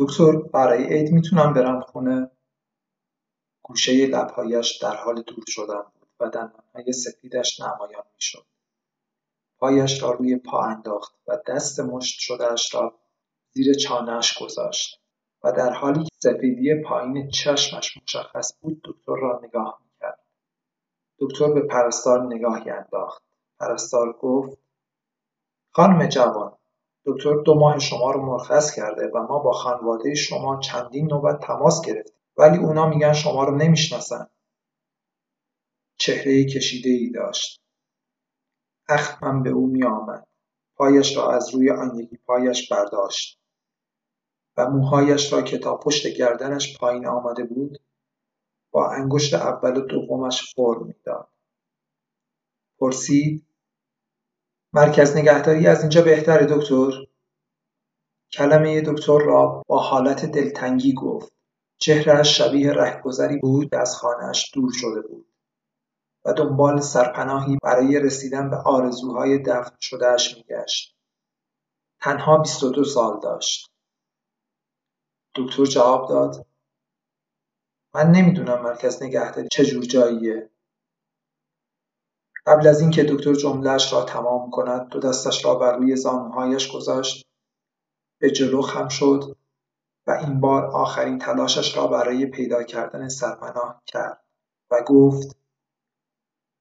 دکتر برای عید می‌تونم برم خونه؟ گوشه لبهایش در حال دور شدن بود و دندانهای سفیدش نمایان می‌شد. پایش را روی پا انداخت و دست مشت شدهاش را زیر چانهاش گذاشت و در حالی که سفیدی پایین چشمش مشخص بود دکتر را نگاه می‌کرد. دکتر به پرستار نگاهی انداخت. پرستار گفت خانم جوان دکتر دو ماه شما رو مرخص کرده و ما با خانواده شما چندین نوبت تماس گرفتیم. ولی اونا میگن شما رو نمی‌شناسن. چهره کشیده ای داشت اخمم به او میآمد. پایش را از روی آن پایش برداشت. و موهایش را که تا پشت گردنش پایین آمده بود با انگشت اول و دومش فرم می‌داد. پرسید مرکز نگهداری از اینجا بهتره دکتر؟ کلمه دکتر را با حالت دلتنگی گفت. چهرهاش شبیه رهگذری بود که از خانهاش دور شده بود و دنبال سرپناهی برای رسیدن به آرزوهای دفن شدهاش میگشت. تنها بیست و دو سال داشت. دکتر جواب داد من نمی‌دونم مرکز نگهداری چه جور جاییه. قبل از اینکه دکتر جملهاش را تمام کند دو دستش را بر روی زانوهایش گذاشت به جلو خم شد و این بار آخرین تلاشش را برای پیدا کردن سرپناه کرد و گفت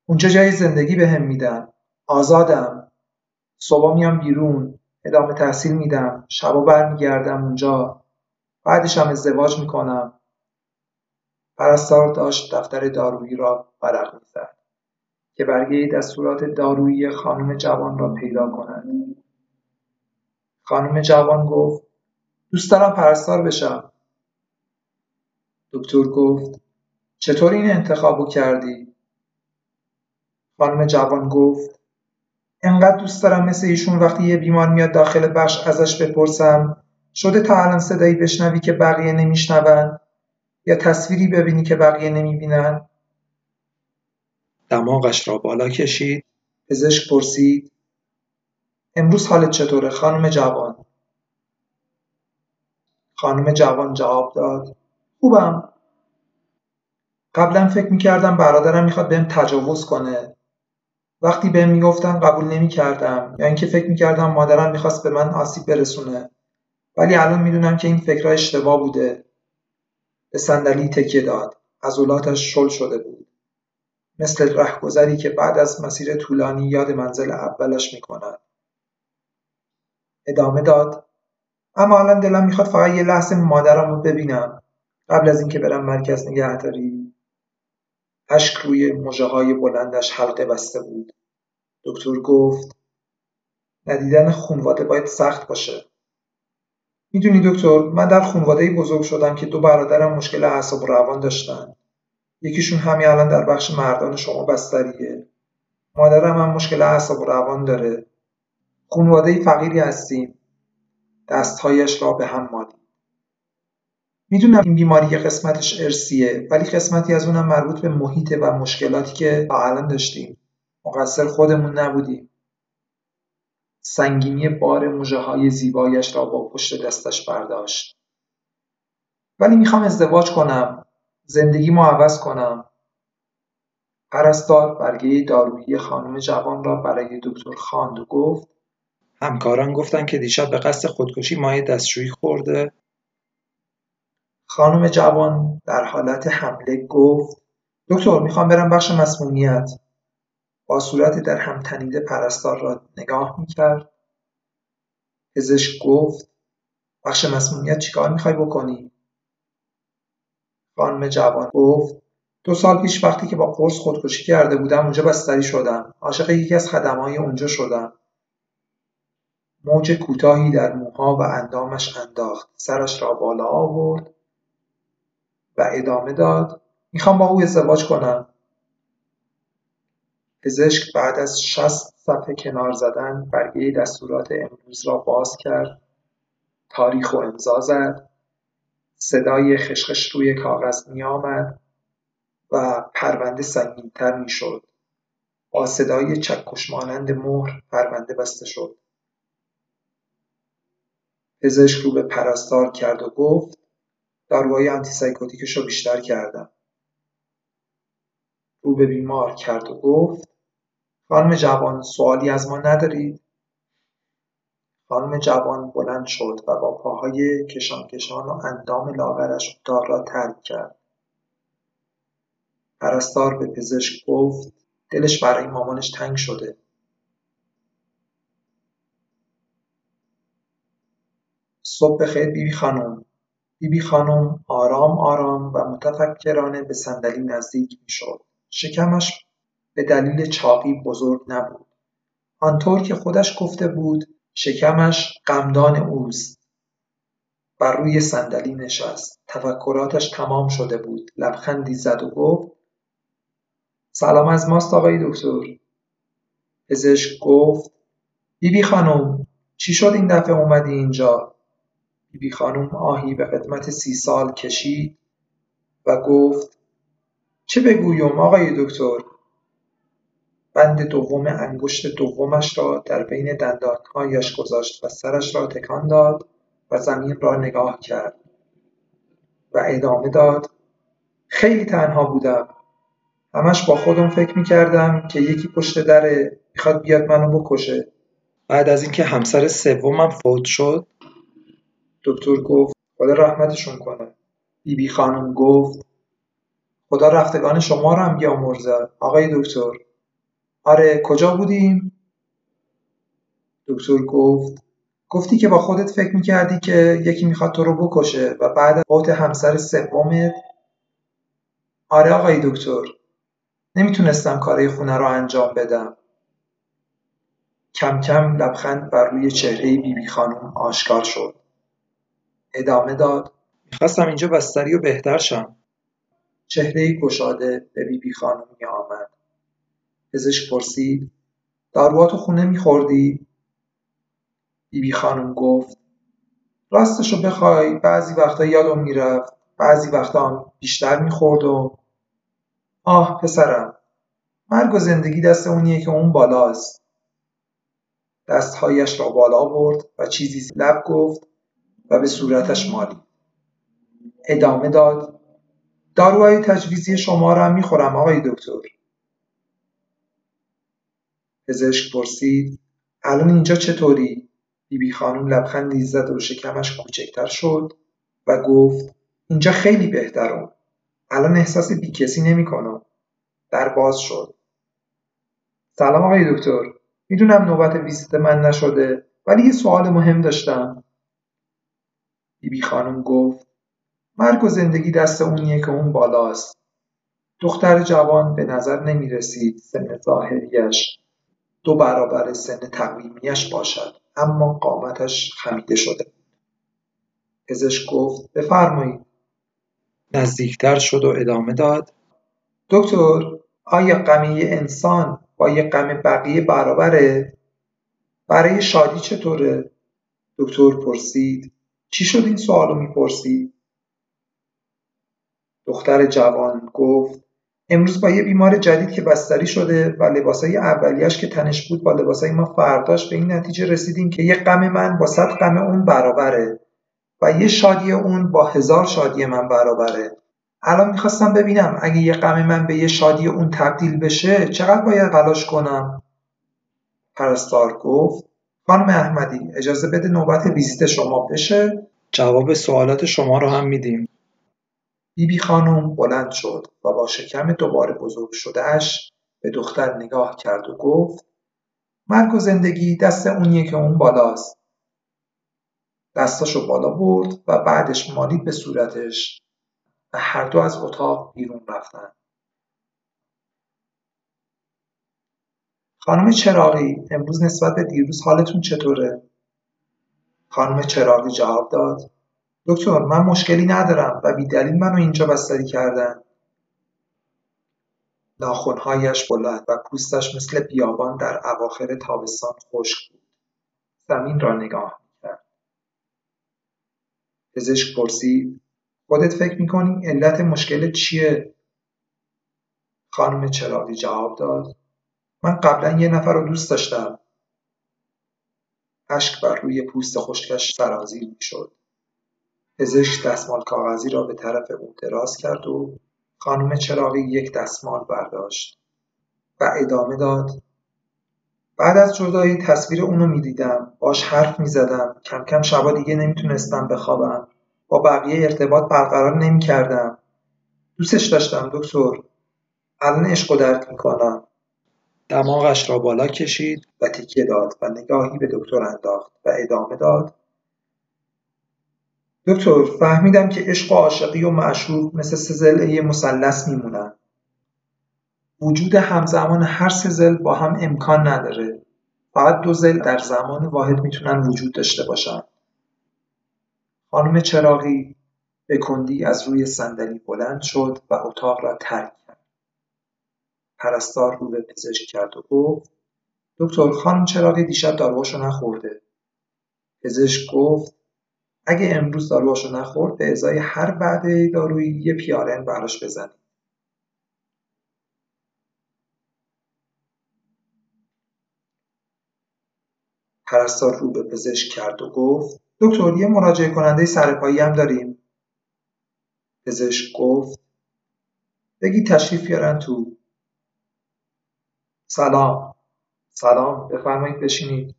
اونجا جای زندگی بهم میدن. آزادم. صبح میام بیرون. ادامه تحصیل میدم. شبا برمیگردم اونجا. بعدش هم ازدواج می‌کنم. پرستار داشت دفتر دارویی را ورق می‌زد. که برگه دستورات دارویی خانم جوان را پیدا کند. خانم جوان گفت دوست دارم پرستار بشم. دکتر گفت چطور این انتخابو کردی؟ خانم جوان گفت انقدر دوست دارم مثل ایشون وقتی یه بیمار میاد داخل بخش ازش بپرسم شده تا الان صدایی بشنوی که بقیه نمیشنون یا تصویری ببینی که بقیه نمی‌بینن؟ دماغش را بالا کشید. پزشک پرسید امروز حالت چطوره خانم جوان؟ خانم جوان جواب داد خوبم. قبلا فکر می‌کردم برادرم می‌خواد بهم تجاوز کنه. وقتی بهم می‌گفتن قبول نمی‌کردم یا اینکه فکر می‌کردم مادرم می‌خواست به من آسیب برسونه. ولی الان می‌دونم که این فکرها اشتباه بوده. به صندلی تکیه داد. عضلاتش شل شده بود. مثل رهگذری که بعد از مسیر طولانی یاد منزل اولش می‌کند. ادامه داد اما الان دلم می‌خواد فقط یه لحظه مادرم رو ببینم. قبل از اینکه برم مرکز نگهداری اشک روی مژه های بلندش حلقه بسته بود. دکتر گفت ندیدن خونواده باید سخت باشه. می‌دونی دکتر من در خونواده بزرگ شدم که دو برادرم مشکل اعصاب روان داشتن. یکیشون همین الان در بخش مردان شما بستریه. مادرم هم مشکل اعصاب و روان داره. خونواده فقیری هستیم. دستهایش را به هم مالید می‌دونم این بیماری قسمتش ارسیه ولی قسمتی از اونم مربوط به محیطه و مشکلاتی که تا الان داشتیم. مقصر خودمون نبودیم. سنگینی بار موجه های زیبایش را با پشت دستش برداشت. ولی می‌خوام ازدواج کنم. زندگیمو عوض کنم. پرستار برگه دارویی خانم جوان را برای دکتر خواند و گفت همکاران گفتن که دیشب به قصد خودکشی مایه دستشویی خورده. خانم جوان در حالت حمله گفت دکتر می‌خوام برم بخش مسمومیت. با صورت در هم تنیده پرستار را نگاه می‌کرد. پزشک گفت بخش مسمومیت چیکار می‌خوای بکنی؟ خانم جوان گفت دو سال پیش وقتی که با قرص خودکشی کرده بودم اونجا بستری شدم. عاشق یکی از خدمهای اونجا شدم. موج کوتاهی در موها و اندامش انداخت. سرش را بالا آورد و ادامه داد می‌خوام با او ازدواج کنم. پزشک بعد از شست صفحه کنار زدن برگه دستورات امروز را باز کرد تاریخ و امضا زد. صدای خشخش روی کاغذ میآمد و پرونده سنگینتر می‌شد. با صدای چکش مانند مهر پرونده بسته شد. پزشک رو به پرستار کرد و گفت داروهای آنتیسایکوتیکش رو بیشتر کردم. رو به بیمار کرد و گفت خانم جوان سوالی از ما ندارید؟ خانم جوان بلند شد و با پاهای کشان کشان و اندام لاغرش اتاق را ترک کرد. پرستار به پزشک گفت دلش برای مامانش تنگ شده. صبح بخیر بیبی خانم. بیبی خانم آرام آرام و متفکرانه به صندلی نزدیک می‌شد. شکمش به دلیل چاقی بزرگ نبود. آنطور که خودش گفته بود شکمش غمدان اوست. بر روی صندلی نشست. تفکراتش تمام شده بود. لبخندی زد و گفت سلام از ماست آقای دکتر. پزشک گفت بیبی خانم چی شد این دفعه اومدی اینجا؟ بیبی خانم آهی به خدمت سی سال کشید و گفت چه بگویم آقای دکتر؟ بند دوم انگشت دومش را در بین دندانهایش گذاشت و سرش را تکان داد و زمین را نگاه کرد و ادامه داد خیلی تنها بودم. همش با خودم فکر می‌کردم که یکی پشت دره می‌خواد بیاد منو بکشه. بعد از اینکه همسر سومم فوت شد دکتر گفت خدا رحمتشون کنه. بیبی بی خانم گفت خدا رفتگان شما رو هم بیامرزه آقای دکتر. آره کجا بودیم؟ دکتر گفت گفتی که با خودت فکر می‌کردی که یکی می‌خواد تو رو بکشه و بعد فوت همسر سومت؟ آره آقای دکتر نمی‌تونستم کارای خونه رو انجام بدم. کم کم لبخند بر روی چهره بیبی بی خانم آشکار شد. ادامه داد می‌خواستم اینجا بستری و بهتر شم. چهره گشاده به بیبی بی خانم می آمد. پزشک پرسید داروهاتو خونه میخوردی؟ بیبی خانم گفت راستشو بخوای بعضی وقتا یادم می‌رفت بعضی وقتا بیشتر می‌خورد و آه پسرم مرگ و زندگی دست اونیه که اون بالاست. دستهایش را بالا برد و چیزی لب گفت و به صورتش مالی. ادامه داد داروهای تجویزی شما را هم می‌خورم آقای دکتر. پزشک پرسید الان اینجا چطوری؟ بیبی خانم لبخندی زد و شکمش کوچکتر شد و گفت اینجا خیلی بهترم الان احساس بیکسی نمی‌کنم در باز شد. سلام آقای دکتر. می‌دونم نوبت ویزیت من نشده ولی یه سوال مهم داشتم. بیبی خانم گفت مرگ و زندگی دست اونیه که اون بالاست. دختر جوان به نظر نمی رسید سن ظاهریش دو برابر سن تقویمیش باشد اما قامتش خمیده شده بود. پزشک گفت بفرمایید. نزدیکتر شد و ادامه داد. دکتر آیا غم انسان با یه غم بقیه برابره؟ برای شادی چطوره؟ دکتر پرسید. چی شد این سوالو می‌پرسی؟ دختر جوان گفت امروز با یه بیمار جدید که بستری شده و لباسای اولیش که تنش بود با لباسای ما فرداش به این نتیجه رسیدیم که یه غم من با صد غم اون برابره و یه شادی اون با هزار شادی من برابره. الان می‌خواستم ببینم اگه یه غم من به یه شادی اون تبدیل بشه چقدر باید تلاش کنم؟ پرستار گفت. خانم احمدی اجازه بده نوبت ویزیت شما بشه؟ جواب سوالات شما رو هم میدیم. بیبی خانم بلند شد و با شکم دوباره بزرگ شدهش به دختر نگاه کرد و گفت مرگ و زندگی دست اونیه که اون بالاست دستاشو بالا برد و بعدش مالید به صورتش و هر دو از اتاق بیرون رفتن خانم چراغی امروز نسبت به دیروز حالتون چطوره؟ خانم چراغی جواب داد دکتر من مشکلی ندارم و بیدلیل منو اینجا بستری کردن. ناخونهایش بلند و پوستش مثل بیابان در اواخر تابستان خشک بود. زمین را نگاه می‌کرد. پزشک پرسید خودت فکر می‌کنی علت مشکل چیه؟ خانم چراغی جواب داد من قبلا یه نفر رو دوست داشتم. اشک بر روی پوست خشکش سرازیر می‌شد. پزشک دستمال کاغذی را به طرف او دراز کرد و خانم چراغی یک دستمال برداشت و ادامه داد. بعد از جدایی تصویر اونو می‌دیدم. باش حرف می‌زدم. کم کم شبا دیگه نمی‌تونستم بخوابم. با بقیه ارتباط برقرار نمی‌کردم. دوستش داشتم دکتر. الان عشق و درک می‌کنم. دماغش را بالا کشید و تکیه داد و نگاهی به دکتر انداخت و ادامه داد. دکتر فهمیدم که عشق و عاشقی و معشوق مثل سه یه مثلث میمونن. وجود همزمان هر سه با هم امکان نداره. فقط دو زل در زمان واحد می‌تونن وجود داشته باشن. خانم چراغی به کندی از روی صندلی بلند شد و اتاق را ترک کرد. پرستار رو به پزشک کرد و گفت دکتر خانم چراغی دیشب داروهاشو نخورده. پزشک گفت اگه امروز داروهاشو نخورد به ازای هر بعد دارویی یه پیالن براش بزنید پرستار رو به پزشک کرد و گفت دکتر یه مراجعه کننده سرپایی هم داریم. پزشک گفت بگی تشریف بیارن تو. سلام. سلام. بفرمایید بشینید.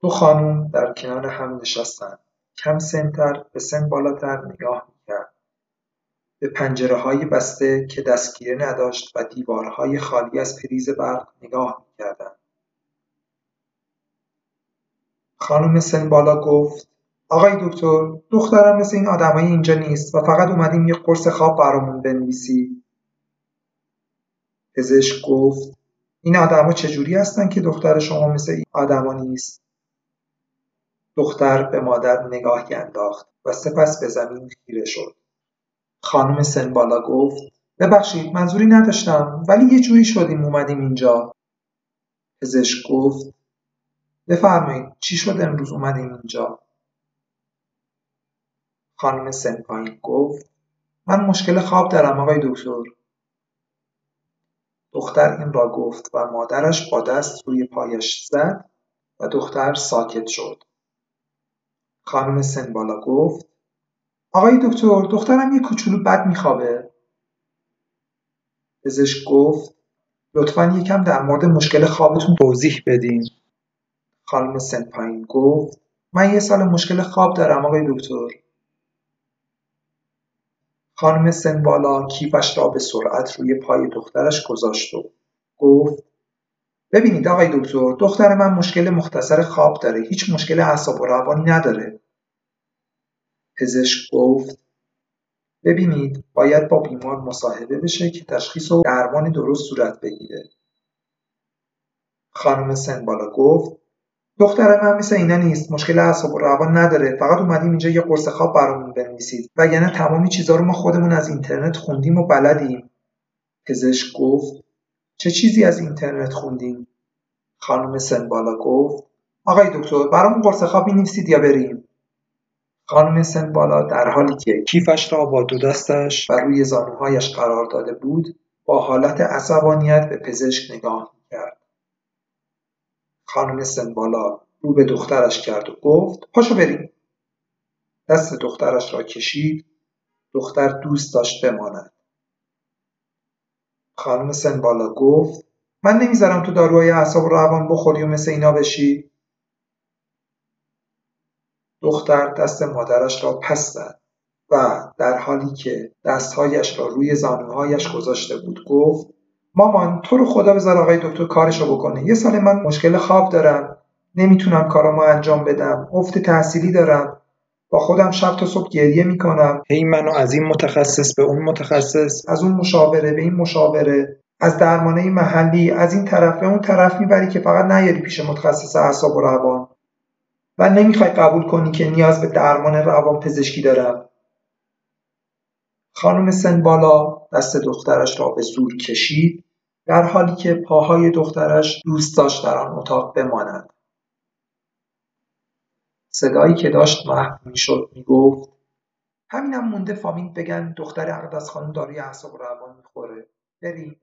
دو خانوم در کنار هم نشستند کم سنتر به سن بالاتر نگاه می‌کرد. به پنجره های بسته که دستگیره نداشت و دیوارهای خالی از پریز برق نگاه می‌کردند. خانم سن بالا گفت آقای دکتر دخترم مثل این آدمای اینجا نیست و فقط اومدیم یه قرص خواب برامون بنویسی پزشک گفت این آدما چجوری هستن که دختر شما مثل این آدما نیست؟ دختر به مادر نگاهی انداخت و سپس به زمین خیره شد. خانم سنبالا گفت ببخشید منظوری نداشتم ولی یه جوری شدیم اومدیم اینجا. پزشک گفت بفرمایید چی شد امروز اومدیم اینجا؟ خانم سنپاین گفت من مشکل خواب دارم آقای دکتر. دختر این را گفت و مادرش با دست روی پایش زد و دختر ساکت شد. خانم سنبالا گفت آقای دکتر دخترم یه کوچولو بد میخوابه. پزشک گفت لطفا یکم در مورد مشکل خوابتون توضیح بدین. خانم سنپاین گفت من یه سال مشکل خواب دارم آقای دکتر. خانم سنبالا کیفش را به سرعت روی پای دخترش گذاشت و گفت ببینید آقای دکتر دختر من مشکل مختصر خواب داره هیچ مشکل اعصاب و روانی نداره. پزشک گفت ببینید باید با بیمار مصاحبه بشه که تشخیص و درمان درست صورت بگیره. خانم سنبالا گفت دختر من مثل اینا نیست مشکل اعصاب و روان نداره فقط اومدیم اینجا یه قرص خواب برامون بنویسید. وگرنه تمامی چیزا رو ما خودمون از اینترنت خوندیم و بلدیم. پزشک گفت چه چیزی از اینترنت خوندیم؟ خانم سنبالا گفت آقای دکتر برامون قرص خواب نویسید یا بریم؟ خانم سنبالا در حالی که کیفش را با دو دستش و روی زانوهایش قرار داده بود با حالت عصبانیت به پزشک نگاه کرد خانم سنبالا رو به دخترش کرد و گفت پاشو بریم. دست دخترش را کشید. دختر دوست داشت بماند. خانم سنبالا گفت من نمی‌ذارم تو داروهای اعصاب و روان بخوری و مثل اینا بشی. دختر دست مادرش را پس زد و در حالی که دستهایش را روی زانوهایش گذاشته بود گفت مامان تو رو خدا بذار آقای دکتر کارشو بکنه. یه سال من مشکل خواب دارم نمی‌تونم کارامو انجام بدم افت تحصیلی دارم با خودم شب تا صبح گریه می‌کنم. هی منو از این متخصص به اون متخصص. از اون مشاوره به این مشاوره. از درمانه محلی از این طرف به اون طرف می‌بری که فقط نیاری پیش متخصص اعصاب و روان. و نمی‌خوای قبول کنی که نیاز به درمان روان پزشکی دارم. خانم سنبالا دست دخترش را به زور کشید در حالی که پاهای دخترش دوست داشت در آن اتاق بماند. صدایی که داشت محو می‌شد می‌گفت همینم مونده فامیل بگن دختر اقدس خانم داروی اعصاب و روان می‌خوره. بریم.